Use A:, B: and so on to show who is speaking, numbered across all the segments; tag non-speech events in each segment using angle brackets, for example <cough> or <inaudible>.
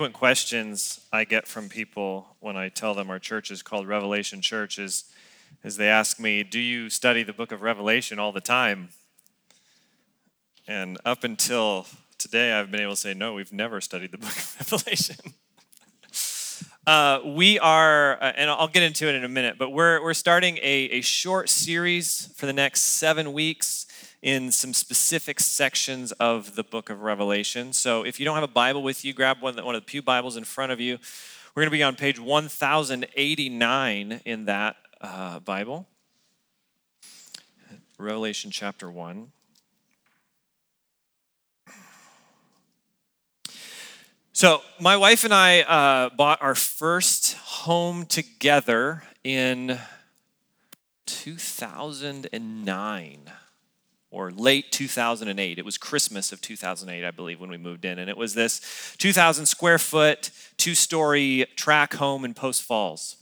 A: frequent questions I get from people when I tell them our church is called Revelation Church is, is they ask me, Do you study the book of Revelation all the time? And up until today, I've been able to say, No, we've never studied the book of <laughs> Revelation. Uh, we are, uh, and I'll get into it in a minute, but we're, we're starting a, a short series for the next seven weeks in some specific sections of the book of Revelation. So if you don't have a Bible with you, grab one, one of the Pew Bibles in front of you. We're going to be on page 1089 in that uh, Bible. Revelation chapter 1. So, my wife and I uh, bought our first home together in 2009 or late 2008. It was Christmas of 2008, I believe, when we moved in. And it was this 2,000 square foot, two story track home in Post Falls.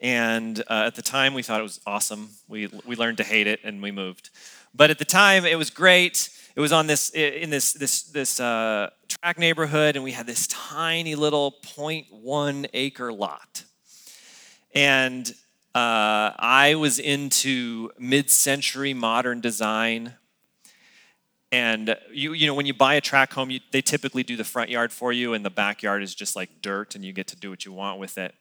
A: And uh, at the time, we thought it was awesome. We, we learned to hate it and we moved. But at the time, it was great. It was on this in this this this uh, track neighborhood, and we had this tiny little 0.1 acre lot. And uh, I was into mid-century modern design, and you you know when you buy a track home, you, they typically do the front yard for you, and the backyard is just like dirt, and you get to do what you want with it.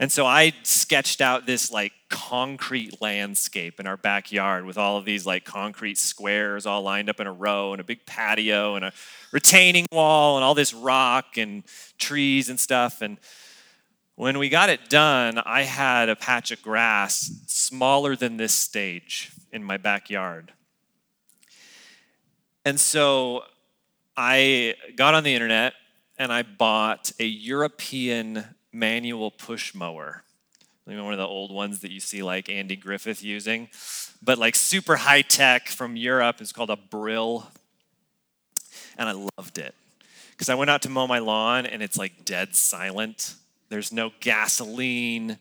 A: And so I sketched out this like concrete landscape in our backyard with all of these like concrete squares all lined up in a row and a big patio and a retaining wall and all this rock and trees and stuff. And when we got it done, I had a patch of grass smaller than this stage in my backyard. And so I got on the internet and I bought a European manual push mower. You one of the old ones that you see like Andy Griffith using, but like super high tech from Europe. It's called a Brill. And I loved it because I went out to mow my lawn and it's like dead silent. There's no gasoline.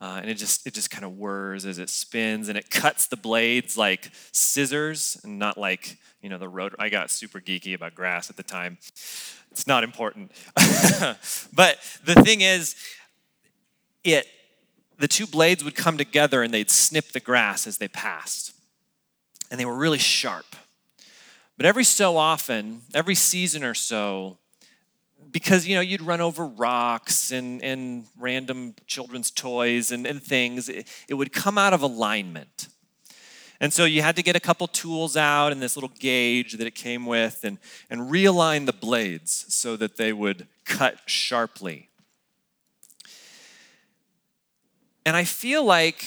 A: Uh, and it just it just kind of whirs as it spins and it cuts the blades like scissors and not like you know the road i got super geeky about grass at the time it's not important. <laughs> but the thing is, it the two blades would come together and they'd snip the grass as they passed. And they were really sharp. But every so often, every season or so, because you know you'd run over rocks and, and random children's toys and, and things, it, it would come out of alignment. And so you had to get a couple tools out and this little gauge that it came with and, and realign the blades so that they would cut sharply. And I feel like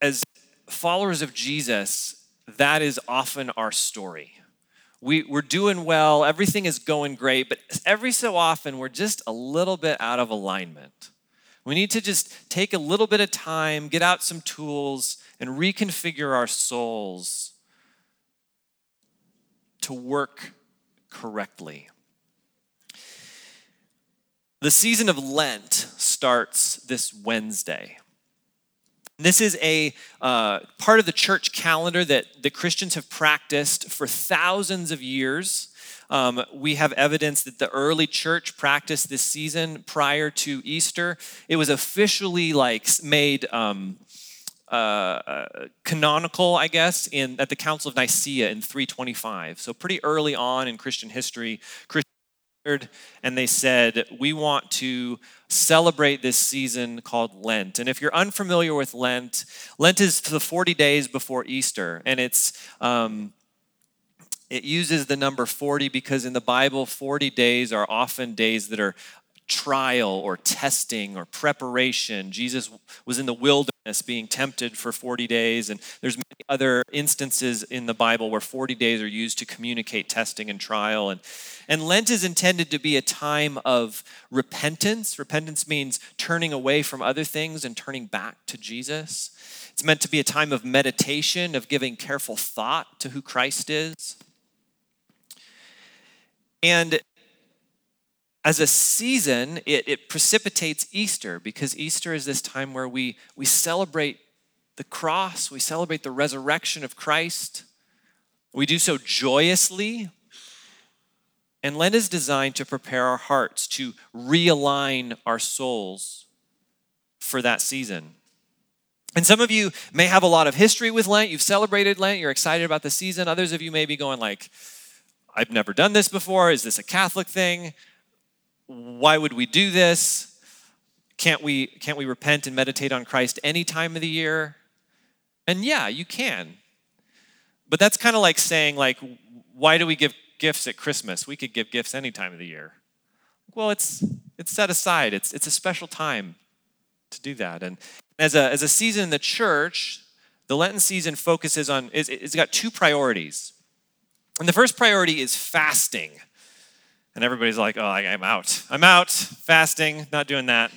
A: as followers of Jesus, that is often our story. We, we're doing well, everything is going great, but every so often we're just a little bit out of alignment. We need to just take a little bit of time, get out some tools, and reconfigure our souls to work correctly. The season of Lent starts this Wednesday. This is a uh, part of the church calendar that the Christians have practiced for thousands of years. Um, we have evidence that the early church practiced this season prior to Easter. It was officially like made um, uh, uh, canonical, I guess, in at the Council of Nicaea in 325. So pretty early on in Christian history, Christian and they said we want to celebrate this season called Lent. And if you're unfamiliar with Lent, Lent is the 40 days before Easter, and it's um, it uses the number 40 because in the Bible, 40 days are often days that are trial or testing or preparation. Jesus was in the wilderness being tempted for 40 days and there's many other instances in the Bible where 40 days are used to communicate testing and trial and and Lent is intended to be a time of repentance. Repentance means turning away from other things and turning back to Jesus. It's meant to be a time of meditation, of giving careful thought to who Christ is. And as a season, it, it precipitates Easter because Easter is this time where we, we celebrate the cross, we celebrate the resurrection of Christ. We do so joyously. And Lent is designed to prepare our hearts, to realign our souls for that season. And some of you may have a lot of history with Lent. You've celebrated Lent, you're excited about the season. Others of you may be going like, I've never done this before. Is this a Catholic thing? Why would we do this? Can't we can't we repent and meditate on Christ any time of the year? And yeah, you can. But that's kind of like saying like why do we give gifts at Christmas. We could give gifts any time of the year. Well, it's it's set aside. It's it's a special time to do that. And as a as a season in the church, the Lenten season focuses on it's, it's got two priorities. And the first priority is fasting. And everybody's like, "Oh, I'm out. I'm out. Fasting, not doing that."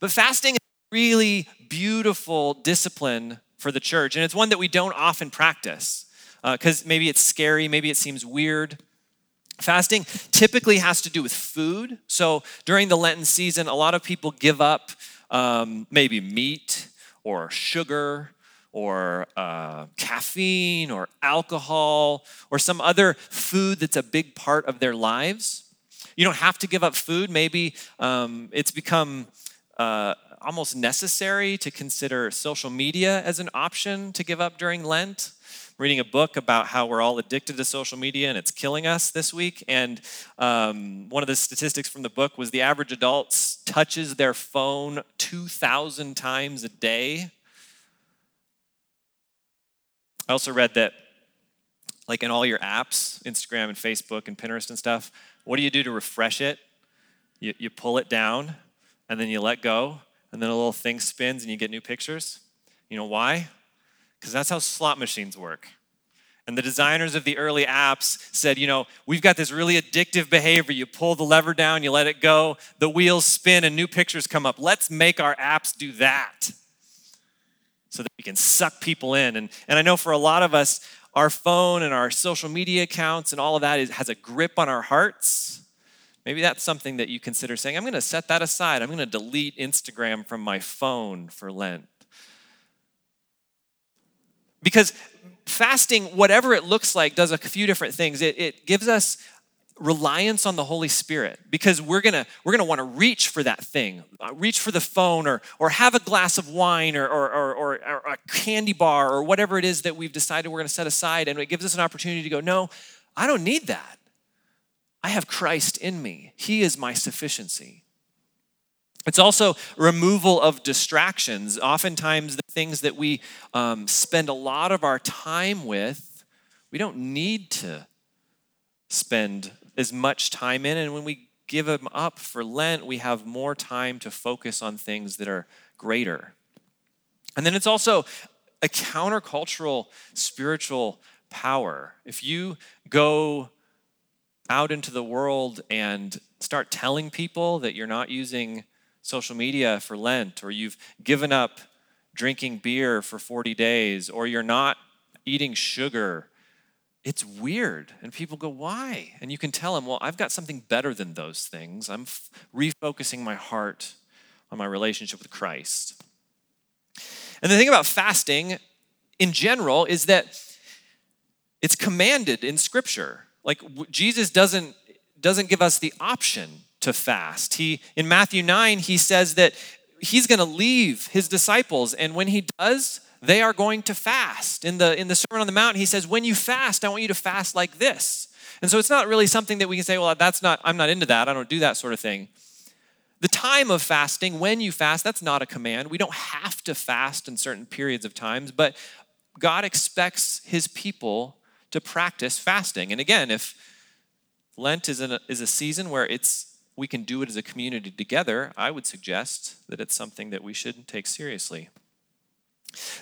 A: But fasting is a really beautiful discipline for the church, and it's one that we don't often practice because uh, maybe it's scary, maybe it seems weird. Fasting typically has to do with food. So during the Lenten season, a lot of people give up um, maybe meat or sugar or uh, caffeine or alcohol or some other food that's a big part of their lives. You don't have to give up food. Maybe um, it's become uh, almost necessary to consider social media as an option to give up during Lent reading a book about how we're all addicted to social media and it's killing us this week. And um, one of the statistics from the book was the average adult touches their phone 2,000 times a day. I also read that, like in all your apps, Instagram and Facebook and Pinterest and stuff, what do you do to refresh it? You, you pull it down and then you let go, and then a little thing spins and you get new pictures. You know why? because that's how slot machines work. And the designers of the early apps said, you know, we've got this really addictive behavior. You pull the lever down, you let it go, the wheels spin, and new pictures come up. Let's make our apps do that so that we can suck people in. And, and I know for a lot of us, our phone and our social media accounts and all of that is, has a grip on our hearts. Maybe that's something that you consider saying, I'm going to set that aside. I'm going to delete Instagram from my phone for Lent. Because fasting, whatever it looks like, does a few different things. It, it gives us reliance on the holy spirit because we're gonna we're gonna want to reach for that thing uh, reach for the phone or or have a glass of wine or or, or, or, or a candy bar or whatever it is that we've decided we're gonna set aside and it gives us an opportunity to go no i don't need that. I have christ in me. He is my sufficiency. It's also removal of distractions. Oftentimes, the things that we um, spend a lot of our time with, we don't need to spend as much time in. And when we give them up for Lent, we have more time to focus on things that are greater. And then it's also a countercultural spiritual power. If you go out into the world and start telling people that you're not using social media for Lent, or you've given up drinking beer for 40 days, or you're not eating sugar, it's weird. And people go, Why? And you can tell them, Well, I've got something better than those things. I'm f- refocusing my heart on my relationship with Christ. And the thing about fasting in general is that it's commanded in Scripture. Like Jesus doesn't, doesn't give us the option to fast. He in Matthew 9 he says that he's going to leave his disciples and when he does they are going to fast. In the in the Sermon on the Mount he says when you fast I want you to fast like this. And so it's not really something that we can say well that's not I'm not into that. I don't do that sort of thing. The time of fasting, when you fast, that's not a command. We don't have to fast in certain periods of times, but God expects his people to practice fasting. And again, if Lent is, a, is a season where it's we can do it as a community together, I would suggest that it's something that we should take seriously.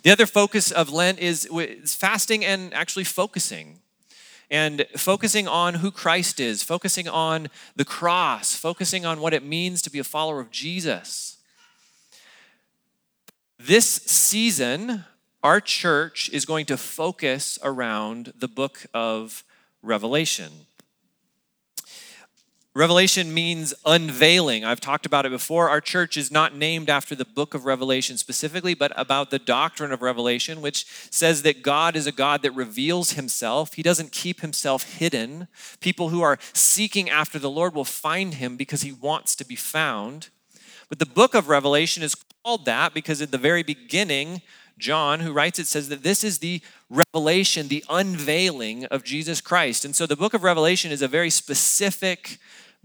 A: The other focus of Lent is, is fasting and actually focusing. And focusing on who Christ is, focusing on the cross, focusing on what it means to be a follower of Jesus. This season, our church is going to focus around the book of Revelation. Revelation means unveiling. I've talked about it before. Our church is not named after the book of Revelation specifically, but about the doctrine of Revelation, which says that God is a God that reveals himself. He doesn't keep himself hidden. People who are seeking after the Lord will find him because he wants to be found. But the book of Revelation is called that because at the very beginning, John, who writes it, says that this is the revelation, the unveiling of Jesus Christ. And so the book of Revelation is a very specific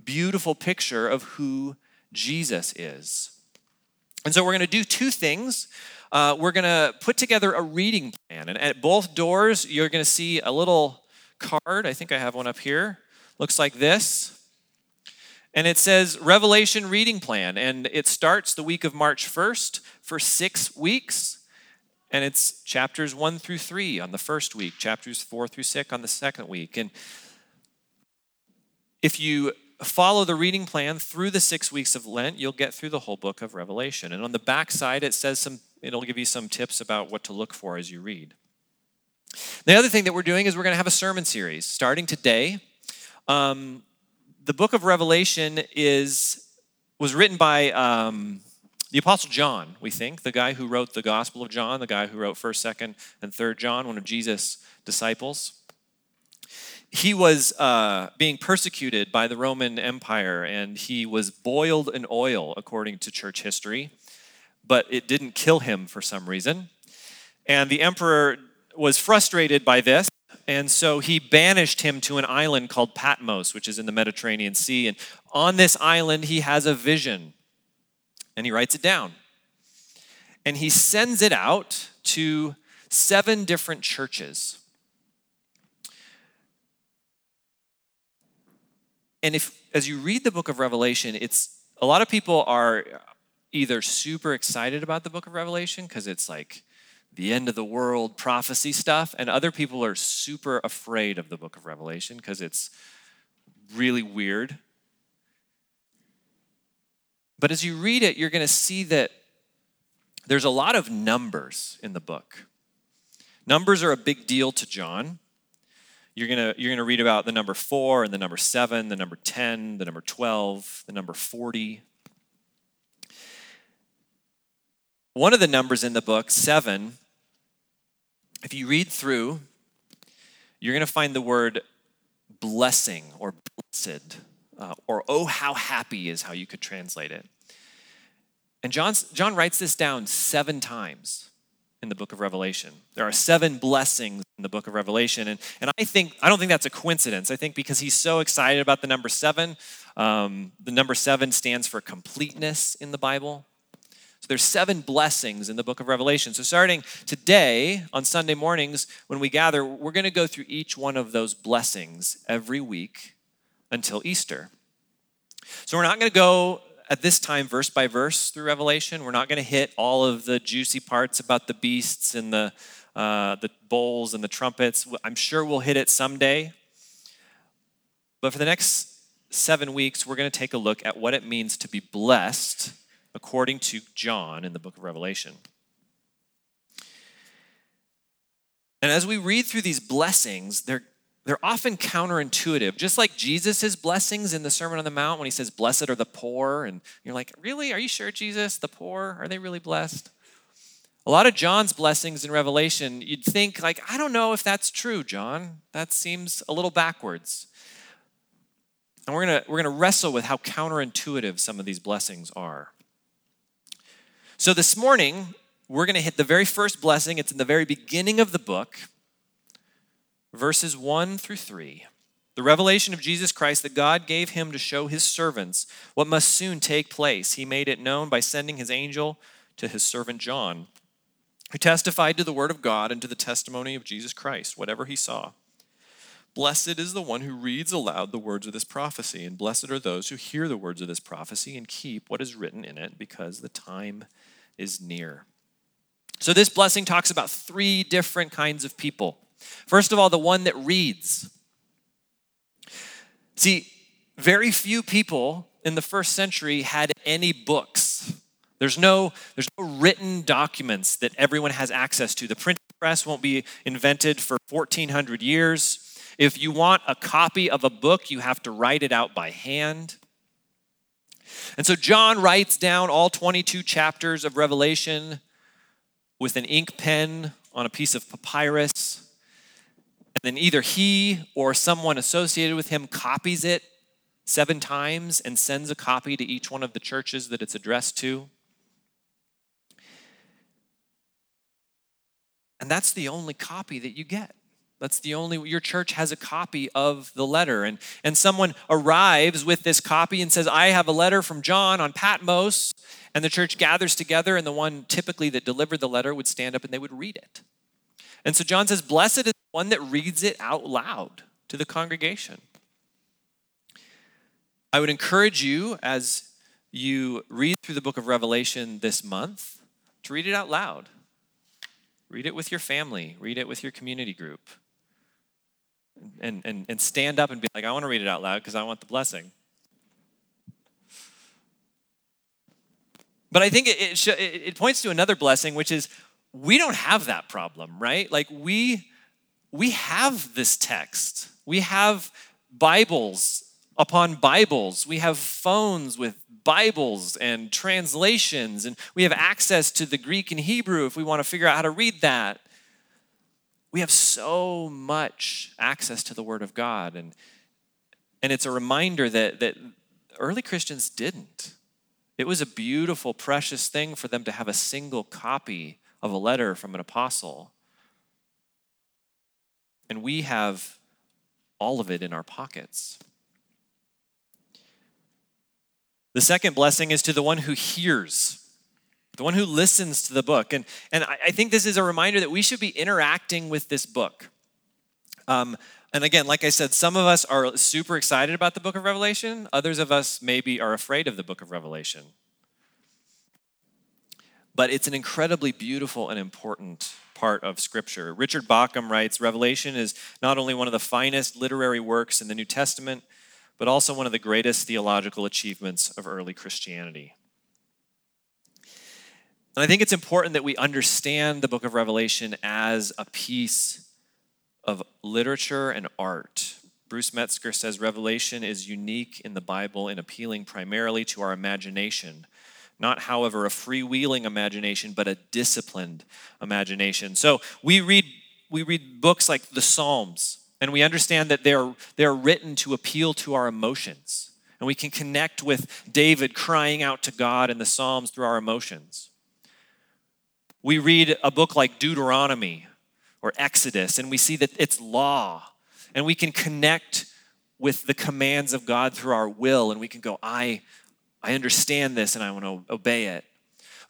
A: beautiful picture of who Jesus is. And so we're going to do two things. Uh, we're going to put together a reading plan. And at both doors, you're going to see a little card. I think I have one up here. Looks like this. And it says Revelation Reading Plan. And it starts the week of March 1st for six weeks. And it's chapters 1 through 3 on the first week, chapters 4 through 6 on the second week. And if you follow the reading plan through the six weeks of Lent, you'll get through the whole book of Revelation. And on the back side, it says some, it'll give you some tips about what to look for as you read. The other thing that we're doing is we're going to have a sermon series starting today. Um, the book of Revelation is was written by um, the Apostle John, we think, the guy who wrote the Gospel of John, the guy who wrote 1st, 2nd, and 3rd John, one of Jesus' disciples he was uh, being persecuted by the Roman Empire and he was boiled in oil, according to church history, but it didn't kill him for some reason. And the emperor was frustrated by this, and so he banished him to an island called Patmos, which is in the Mediterranean Sea. And on this island, he has a vision, and he writes it down. And he sends it out to seven different churches And if as you read the book of Revelation, it's a lot of people are either super excited about the book of Revelation because it's like the end of the world prophecy stuff, and other people are super afraid of the book of Revelation because it's really weird. But as you read it, you're going to see that there's a lot of numbers in the book. Numbers are a big deal to John. You're going to you're going to read about the number 4 and the number 7, the number 10, the number 12, the number 40. One of the numbers in the book, 7, if you read through, you're going to find the word blessing or blessed, uh, or oh, how happy is how you could translate it. And John's, John writes this down seven times in the book of Revelation. There are seven blessings in the book of Revelation. And, and I think, I don't think that's a coincidence. I think because he's so excited about the number seven, um, the number seven stands for completeness in the Bible. So there's seven blessings in the book of Revelation. So starting today on Sunday mornings when we gather, we're going to go through each one of those blessings every week until Easter. So we're not going to go at this time verse by verse through Revelation. We're not going to hit all of the juicy parts about the beasts and the, uh, the bowls and the trumpets. I'm sure we'll hit it someday. But for the next seven weeks, we're going to take a look at what it means to be blessed according to John in the book of Revelation. And as we read through these blessings, they're they're often counterintuitive, just like Jesus' blessings in the Sermon on the Mount when he says, Blessed are the poor. And you're like, Really? Are you sure, Jesus? The poor? Are they really blessed? A lot of John's blessings in Revelation, you'd think, like, I don't know if that's true, John. That seems a little backwards. And we're gonna, we're gonna wrestle with how counterintuitive some of these blessings are. So this morning, we're gonna hit the very first blessing. It's in the very beginning of the book verses 1 through 3. The revelation of Jesus Christ that God gave him to show his servants what must soon take place. He made it known by sending his angel to his servant John, who testified to the word of God and to the testimony of Jesus Christ, whatever he saw. Blessed is the one who reads aloud the words of this prophecy, and blessed are those who hear the words of this prophecy and keep what is written in it, because the time is near. So, this blessing talks about three different kinds of people First of all, the one that reads. See, very few people in the first century had any books. There's no, there's no written documents that everyone has access to. The printing press won't be invented for 1400 years. If you want a copy of a book, you have to write it out by hand. And so John writes down all 22 chapters of Revelation with an ink pen on a piece of papyrus. And then either he or someone associated with him copies it seven times and sends a copy to each one of the churches that it's addressed to. And that's the only copy that you get. That's the only, your church has a copy of the letter. And, and someone arrives with this copy and says, I have a letter from John on Patmos. And the church gathers together, and the one typically that delivered the letter would stand up and they would read it. And so John says, Blessed one that reads it out loud to the congregation. I would encourage you as you read through the book of Revelation this month to read it out loud. Read it with your family, read it with your community group. And, and, and stand up and be like, I want to read it out loud because I want the blessing. But I think it, it, it points to another blessing, which is we don't have that problem, right? Like we we have this text. We have Bibles upon Bibles. We have phones with Bibles and translations, and we have access to the Greek and Hebrew if we want to figure out how to read that. We have so much access to the Word of God, and, and it's a reminder that, that early Christians didn't. It was a beautiful, precious thing for them to have a single copy of a letter from an apostle. And we have all of it in our pockets. The second blessing is to the one who hears, the one who listens to the book. And, and I, think this is a reminder that we should be interacting with this book. Um, and again, like I said, some of us are super excited about the book of Revelation, others of us maybe are afraid of the book of Revelation. But it's an incredibly beautiful and important part of Scripture. Richard Bauckham writes Revelation is not only one of the finest literary works in the New Testament, but also one of the greatest theological achievements of early Christianity. And I think it's important that we understand the book of Revelation as a piece of literature and art. Bruce Metzger says Revelation is unique in the Bible in appealing primarily to our imagination. Not, however, a freewheeling imagination, but a disciplined imagination. So we read, we read books like the Psalms, and we understand that they're, they're written to appeal to our emotions. And we can connect with David crying out to God in the Psalms through our emotions. We read a book like Deuteronomy or Exodus, and we see that it's law. And we can connect with the commands of God through our will, and we can go, I, I understand this and I want to obey it.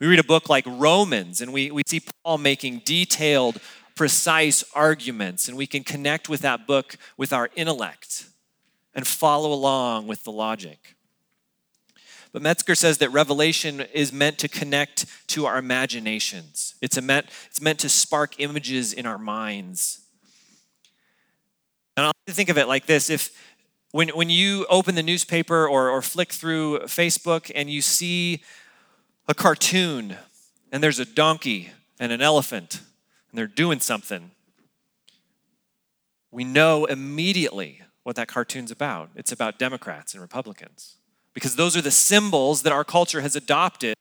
A: We read a book like Romans, and we, we see Paul making detailed precise arguments, and we can connect with that book with our intellect and follow along with the logic. But Metzger says that revelation is meant to connect to our imaginations. It's, meant, it's meant to spark images in our minds. And I like to think of it like this if when, when you open the newspaper or, or flick through Facebook and you see a cartoon and there's a donkey and an elephant and they're doing something, we know immediately what that cartoon's about. It's about Democrats and Republicans. Because those are the symbols that our culture has adopted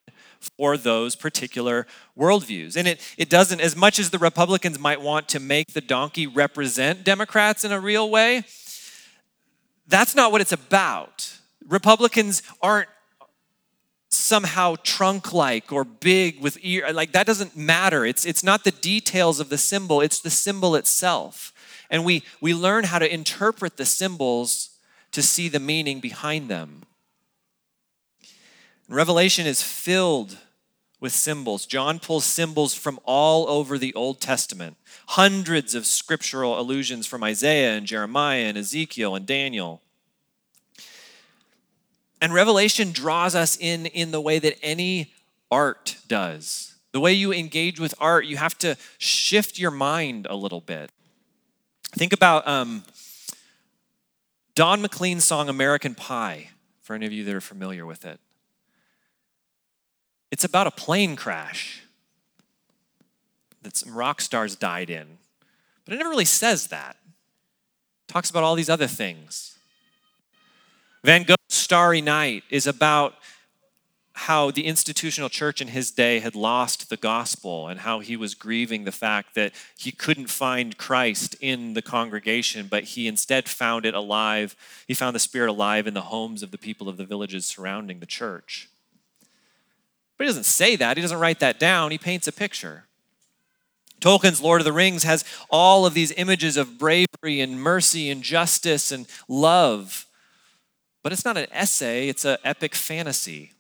A: for those particular worldviews. And it, it doesn't, as much as the Republicans might want to make the donkey represent Democrats in a real way, that's not what it's about. Republicans aren't somehow trunk like or big with ear like that doesn't matter. It's it's not the details of the symbol it's the symbol itself. And we we learn how to interpret the symbols to see the meaning behind them. Revelation is filled with symbols john pulls symbols from all over the old testament hundreds of scriptural allusions from isaiah and jeremiah and ezekiel and daniel and Revelation draws us in in the way that any art does. The way you engage with art, you have to shift your mind a little bit. Think about um, Don McLean's song American Pie, for any of you that are familiar with it. It's about a plane crash that some rock stars died in, but it never really says that. talks about all these other things. Van Gogh's Starry Night is about how the institutional church in his day had lost the gospel and how he was grieving the fact that he couldn't find Christ in the congregation, but he instead found it alive. He found the Spirit alive in the homes of the people of the villages surrounding the church. But he doesn't say that, he doesn't write that down, he paints a picture. Tolkien's Lord of the Rings has all of these images of bravery and mercy and justice and love. But it's not an essay, it's an epic fantasy.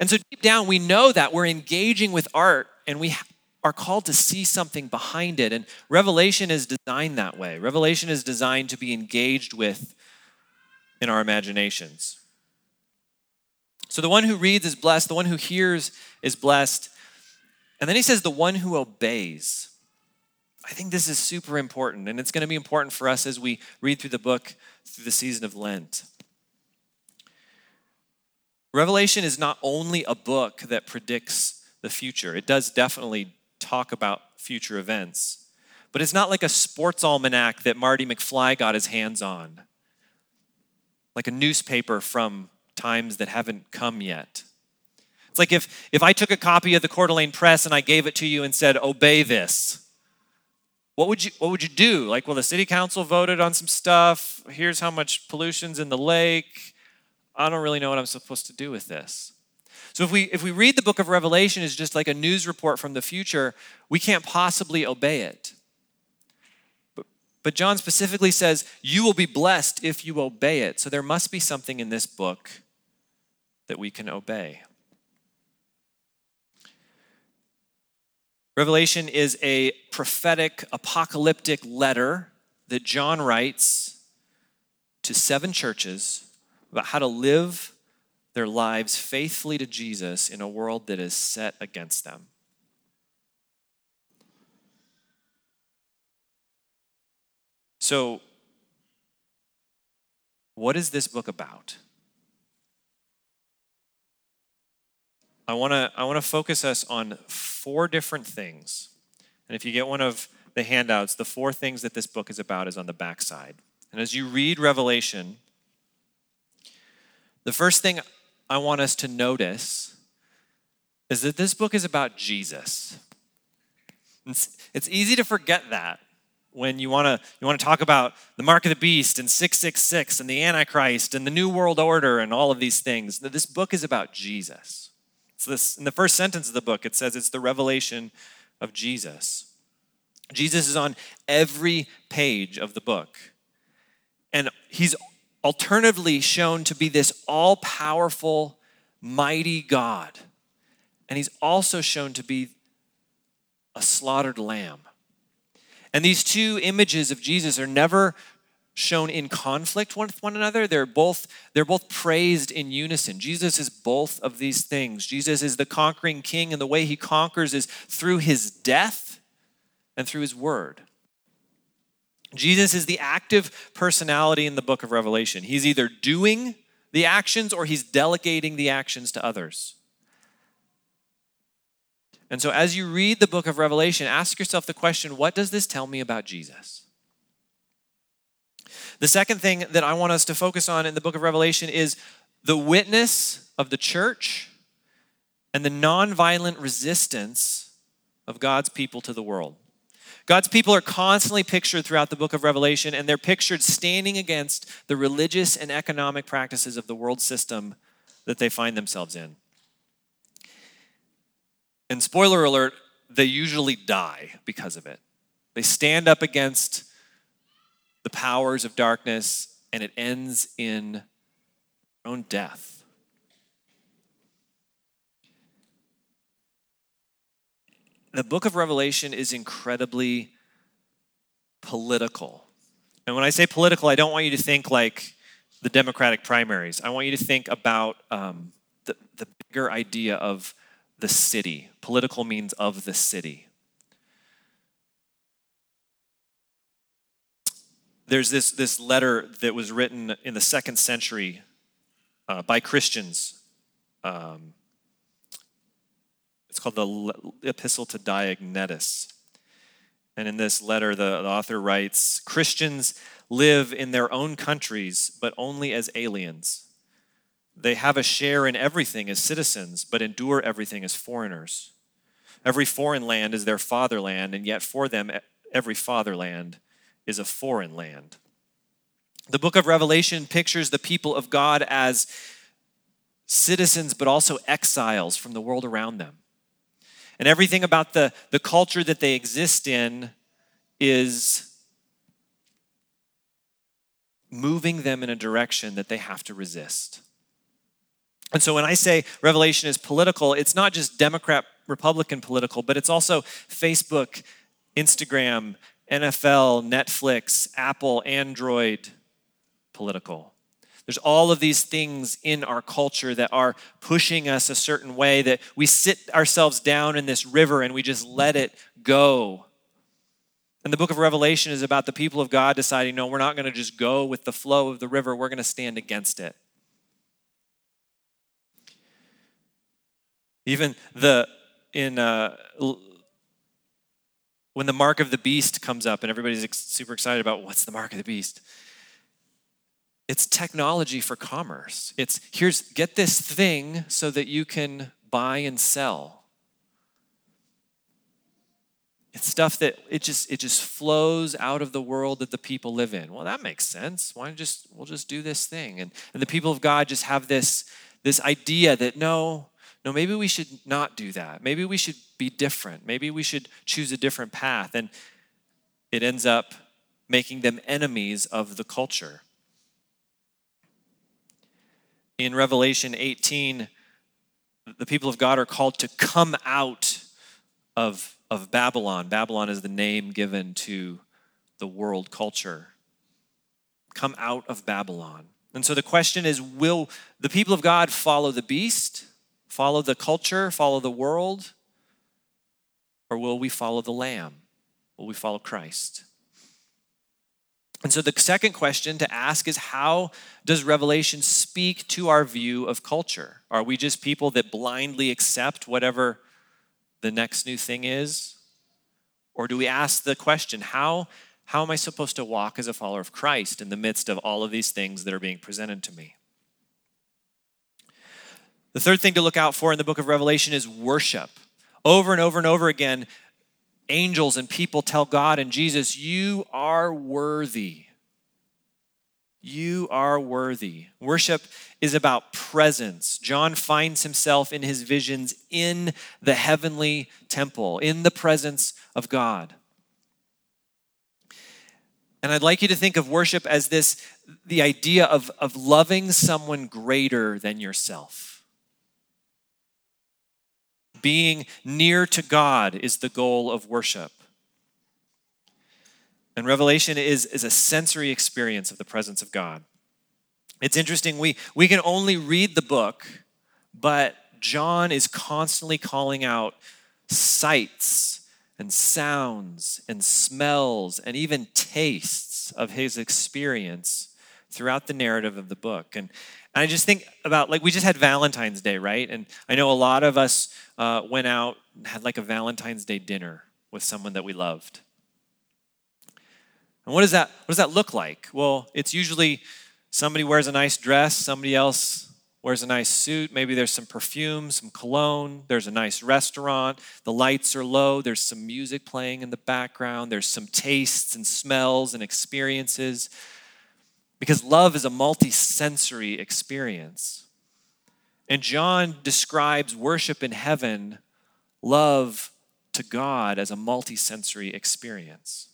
A: And so deep down, we know that we're engaging with art and we are called to see something behind it. And Revelation is designed that way. Revelation is designed to be engaged with in our imaginations. So the one who reads is blessed, the one who hears is blessed. And then he says, the one who obeys. I think this is super important, and it's going to be important for us as we read through the book through the season of Lent. Revelation is not only a book that predicts the future, it does definitely talk about future events, but it's not like a sports almanac that Marty McFly got his hands on, like a newspaper from times that haven't come yet. It's like if, if I took a copy of the Coeur d'Alene Press and I gave it to you and said, obey this. What would you what would you do? Like, well, the city council voted on some stuff. Here's how much pollution's in the lake. I don't really know what I'm supposed to do with this. So if we if we read the book of Revelation as just like a news report from the future, we can't possibly obey it. But, but John specifically says, you will be blessed if you obey it. So there must be something in this book that we can obey. Revelation is a prophetic, apocalyptic letter that John writes to seven churches about how to live their lives faithfully to Jesus in a world that is set against them. So, what is this book about? I want to I want to focus us on four different things. And if you get one of the handouts, the four things that this book is about is on the backside. And as you read Revelation, the first thing I want us to notice is that this book is about Jesus. It's, it's easy to forget that when you want to you want to talk about the mark of the beast and 666 and the antichrist and the new world order and all of these things. This book is about Jesus. So this in the first sentence of the book it says it's the revelation of Jesus. Jesus is on every page of the book. And he's alternatively shown to be this all powerful, mighty God. And he's also shown to be a slaughtered lamb. And these two images of Jesus are never shown in conflict with one another. They're both, they're both praised in unison. Jesus is both of these things. Jesus is the conquering king, and the way he conquers is through his death and through his word. Jesus is the active personality in the book of Revelation. He's either doing the actions or he's delegating the actions to others. And so, as you read the book of Revelation, ask yourself the question what does this tell me about Jesus? The second thing that I want us to focus on in the book of Revelation is the witness of the church and the nonviolent resistance of God's people to the world. God's people are constantly pictured throughout the book of Revelation, and they're pictured standing against the religious and economic practices of the world system that they find themselves in. And spoiler alert, they usually die because of it. They stand up against the powers of darkness, and it ends in their own death. the book of Revelation is incredibly political. And when I say political, I don't want you to think like the Democratic primaries. I want you to think about um, the, the bigger idea of the city. Political means of the city. There's this, this letter that was written in the second century uh, by Christians. Um, it's called the Epistle to Diognetus. And in this letter, the, the author writes Christians live in their own countries, but only as aliens. They have a share in everything as citizens, but endure everything as foreigners. Every foreign land is their fatherland, and yet for them, every fatherland is a foreign land. The book of Revelation pictures the people of God as citizens, but also exiles from the world around them. And everything about the, the culture that they exist in is moving them in a direction that they have to resist. And so when I say Revelation is political, it's not just Democrat, Republican political, but it's also Facebook, Instagram, NFL, Netflix, Apple, Android political. There's all of these things in our culture that are pushing us a certain way that we sit ourselves down in this river and we just let it go. And the book of Revelation is about the people of God deciding, no, we're not going to just go with the flow of the river, we're going to stand against it. Even the in uh, when the mark of the beast comes up and everybody's super excited about what's the mark of the beast it's technology for commerce. It's here's get this thing so that you can buy and sell. It's stuff that it just it just flows out of the world that the people live in. Well that makes sense. Why just we'll just do this thing? And and the people of god just have this this idea that no no, maybe we should not do that. Maybe we should be different. Maybe we should choose a different path. And it ends up making them enemies of the culture. In Revelation 18, the people of God are called to come out of, of Babylon. Babylon is the name given to the world culture. Come out of Babylon. And so the question is will the people of God follow the beast? Follow the culture, follow the world? Or will we follow the Lamb? Will we follow Christ? And so the second question to ask is how does Revelation speak to our view of culture? Are we just people that blindly accept whatever the next new thing is? Or do we ask the question, how, how am I supposed to walk as a follower of Christ in the midst of all of these things that are being presented to me? The third thing to look out for in the book of Revelation is worship. Over and over and over again, angels and people tell God and Jesus, You are worthy. You are worthy. Worship is about presence. John finds himself in his visions in the heavenly temple, in the presence of God. And I'd like you to think of worship as this the idea of, of loving someone greater than yourself. Being near to God is the goal of worship. And revelation is, is a sensory experience of the presence of God. It's interesting, we, we can only read the book, but John is constantly calling out sights and sounds and smells and even tastes of his experience throughout the narrative of the book. And, and I just think about, like, we just had Valentine's Day, right? And I know a lot of us uh, went out and had like a Valentine's Day dinner with someone that we loved. And what does that what does that look like? Well, it's usually somebody wears a nice dress, somebody else wears a nice suit, maybe there's some perfume, some cologne, there's a nice restaurant, the lights are low, there's some music playing in the background, there's some tastes and smells and experiences. Because love is a multi-sensory experience. And John describes worship in heaven, love to God, as a multisensory experience.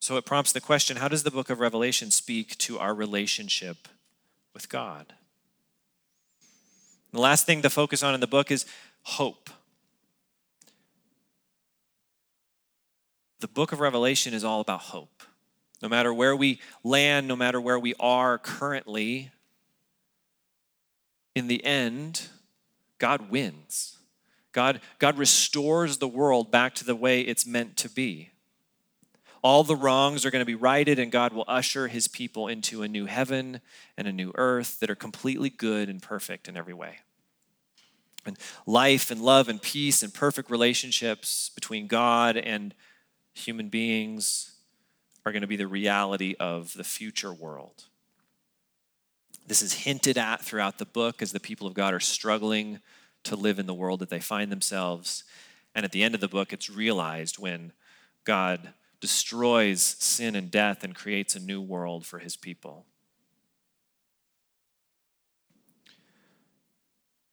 A: So it prompts the question how does the book of Revelation speak to our relationship with God? The last thing to focus on in the book is hope. The book of Revelation is all about hope. No matter where we land, no matter where we are currently, in the end, God wins. God, God restores the world back to the way it's meant to be. All the wrongs are going to be righted, and God will usher his people into a new heaven and a new earth that are completely good and perfect in every way. And life and love and peace and perfect relationships between God and human beings are going to be the reality of the future world. This is hinted at throughout the book as the people of God are struggling to live in the world that they find themselves. And at the end of the book, it's realized when God destroys sin and death and creates a new world for his people.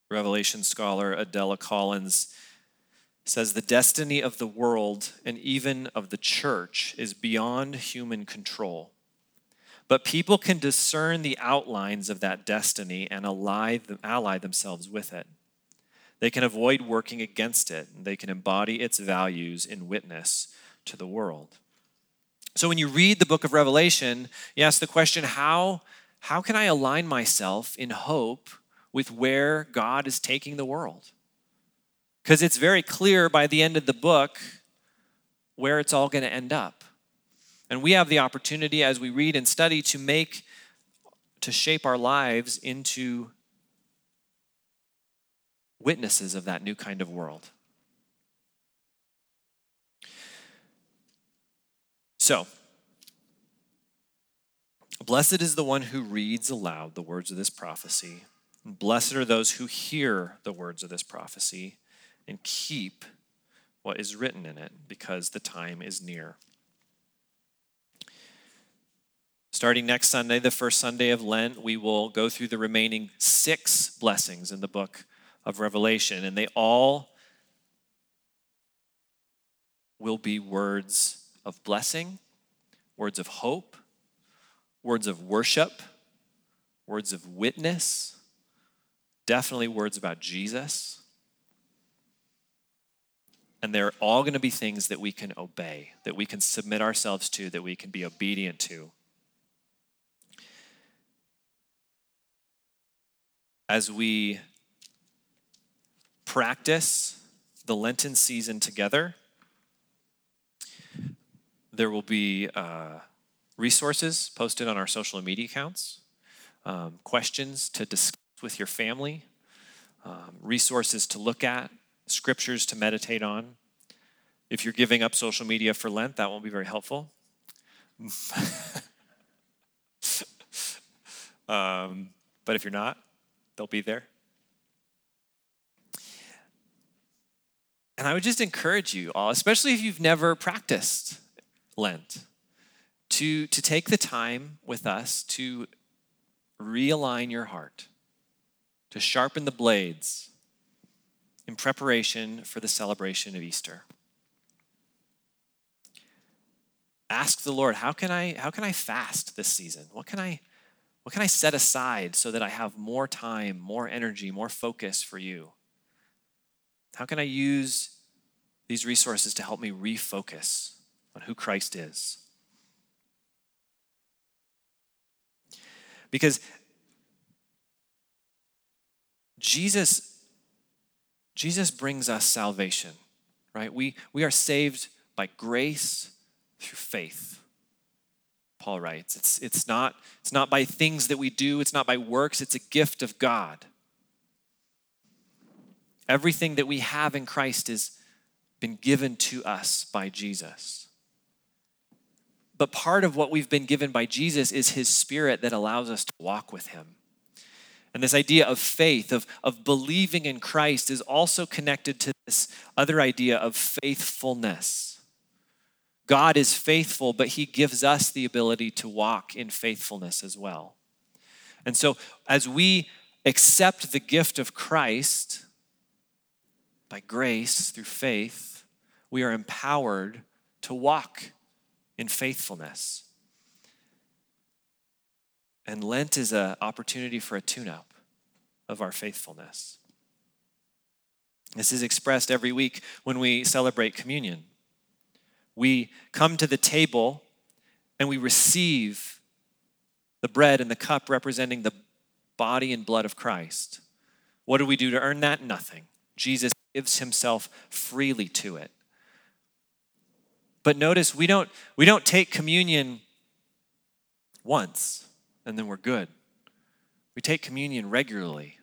A: Revelation scholar Adela Collins says the destiny of the world and even of the church is beyond human control. But people can discern the outlines of that destiny and ally, ally themselves with it. They can avoid working against it, and they can embody its values in witness to the world. So when you read the book of Revelation, you ask the question how, how can I align myself in hope with where God is taking the world? Because it's very clear by the end of the book where it's all going to end up. And we have the opportunity as we read and study to make, to shape our lives into witnesses of that new kind of world. So, blessed is the one who reads aloud the words of this prophecy. Blessed are those who hear the words of this prophecy and keep what is written in it, because the time is near. Starting next Sunday, the first Sunday of Lent, we will go through the remaining six blessings in the book of Revelation, and they all will be words of blessing, words of hope, words of worship, words of witness, definitely words about Jesus. And they're all going to be things that we can obey, that we can submit ourselves to, that we can be obedient to. As we practice the Lenten season together, there will be uh, resources posted on our social media accounts, um, questions to discuss with your family, um, resources to look at, scriptures to meditate on. If you're giving up social media for Lent, that won't be very helpful. <laughs> um, but if you're not, they'll be there. And I would just encourage you all, especially if you've never practiced Lent, to, to take the time with us to realign your heart, to sharpen the blades in preparation for the celebration of Easter. Ask the Lord, how can I, how can I fast this season? What can I, what can I set aside so that I have more time, more energy, more focus for you? How can I use these resources to help me refocus on who Christ is? Because Jesus, Jesus brings us salvation, right? We, we are saved by grace through faith. Paul writes. It's, it's, not, it's not by things that we do, it's not by works, it's a gift of God. Everything that we have in Christ has been given to us by Jesus. But part of what we've been given by Jesus is his spirit that allows us to walk with him. And this idea of faith, of, of believing in Christ, is also connected to this other idea of faithfulness. God is faithful, but he gives us the ability to walk in faithfulness as well. And so, as we accept the gift of Christ, by grace through faith, we are empowered to walk in faithfulness. And Lent is an opportunity for a tune up of our faithfulness. This is expressed every week when we celebrate communion. We come to the table and we receive the bread and the cup representing the body and blood of Christ. What do we do to earn that? Nothing. Jesus gives himself freely to it. But notice we don't we don't take communion once and then we're good. We take communion regularly.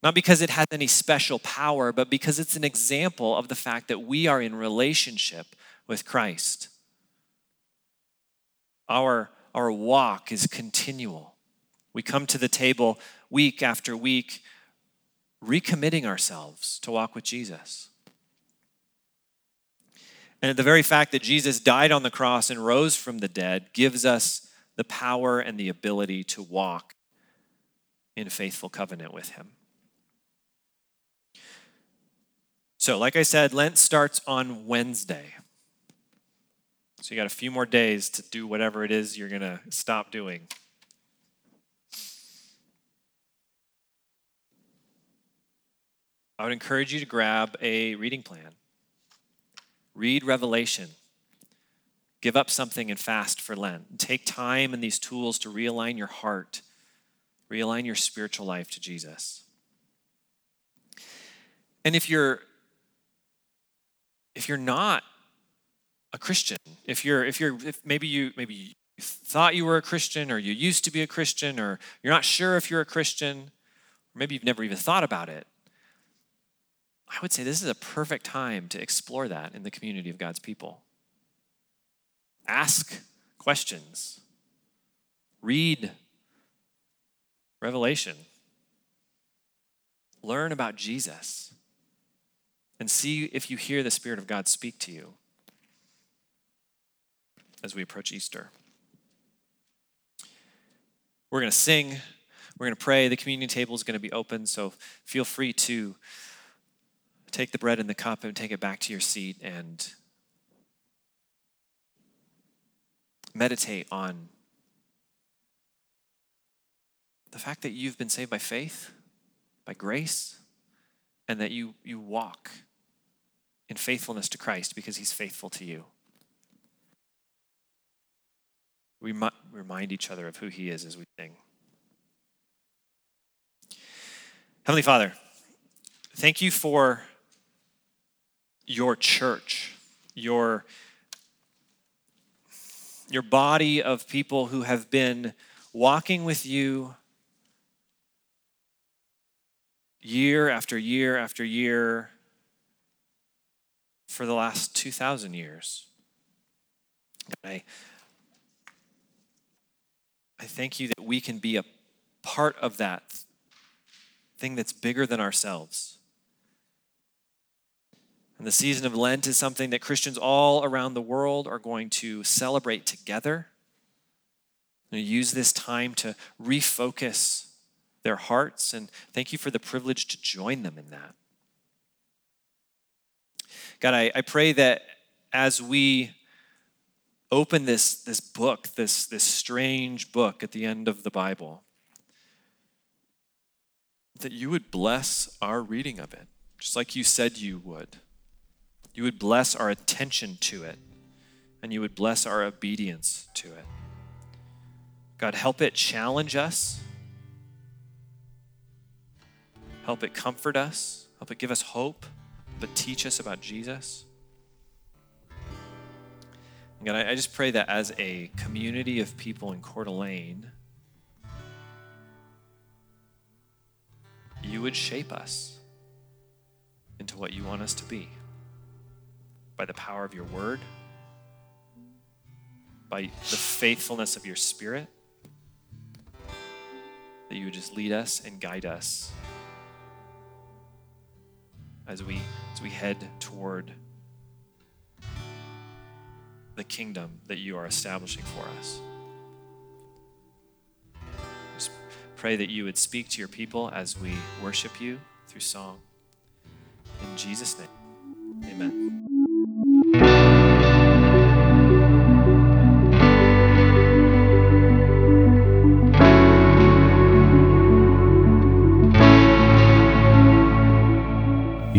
A: Not because it has any special power, but because it's an example of the fact that we are in relationship with Christ. Our, our walk is continual. We come to the table week after week, recommitting ourselves to walk with Jesus. And the very fact that Jesus died on the cross and rose from the dead gives us the power and the ability to walk in faithful covenant with Him. So, like I said, Lent starts on Wednesday. So, you got a few more days to do whatever it is you're going to stop doing. I would encourage you to grab a reading plan. Read Revelation. Give up something and fast for Lent. Take time and these tools to realign your heart, realign your spiritual life to Jesus. And if you're if you're not a Christian, if you're if you're if maybe you maybe you thought you were a Christian or you used to be a Christian or you're not sure if you're a Christian, or maybe you've never even thought about it. I would say this is a perfect time to explore that in the community of God's people. Ask questions. Read Revelation. Learn about Jesus and see if you hear the Spirit of God speak to you as we approach Easter. We're going to sing, we're going to pray. The communion table is going to be open, so feel free to take the bread and the cup and take it back to your seat and meditate on the fact that you've been saved by faith, by grace, and that you, you walk in faithfulness to Christ because he's faithful to you. We might remind each other of who he is as we sing. Heavenly Father, thank you for your church, your, your body of people who have been walking with you year after year after year for the last 2,000 years. I, I thank you that we can be a part of that thing that's bigger than ourselves. And the season of Lent is something that Christians all around the world are going to celebrate together. Use this time to refocus their hearts, and thank you for the privilege to join them in that. God, I, I pray that as we open this, this book, this, this strange book at the end of the Bible, that you would bless our reading of it, just like you said you would. You would bless our attention to it, and you would bless our obedience to it. God, help it challenge us. Help it comfort us. Help it give us hope, but teach us about Jesus. And God, I just pray that as a community of people in Coeur d'Alene, you would shape us into what you want us to be by the power of your word, by the faithfulness of your spirit, that you would just lead us and guide us as we as we head toward the kingdom that you are establishing for us. Just pray that you would speak to your people as we worship you through song. In Jesus' name, amen.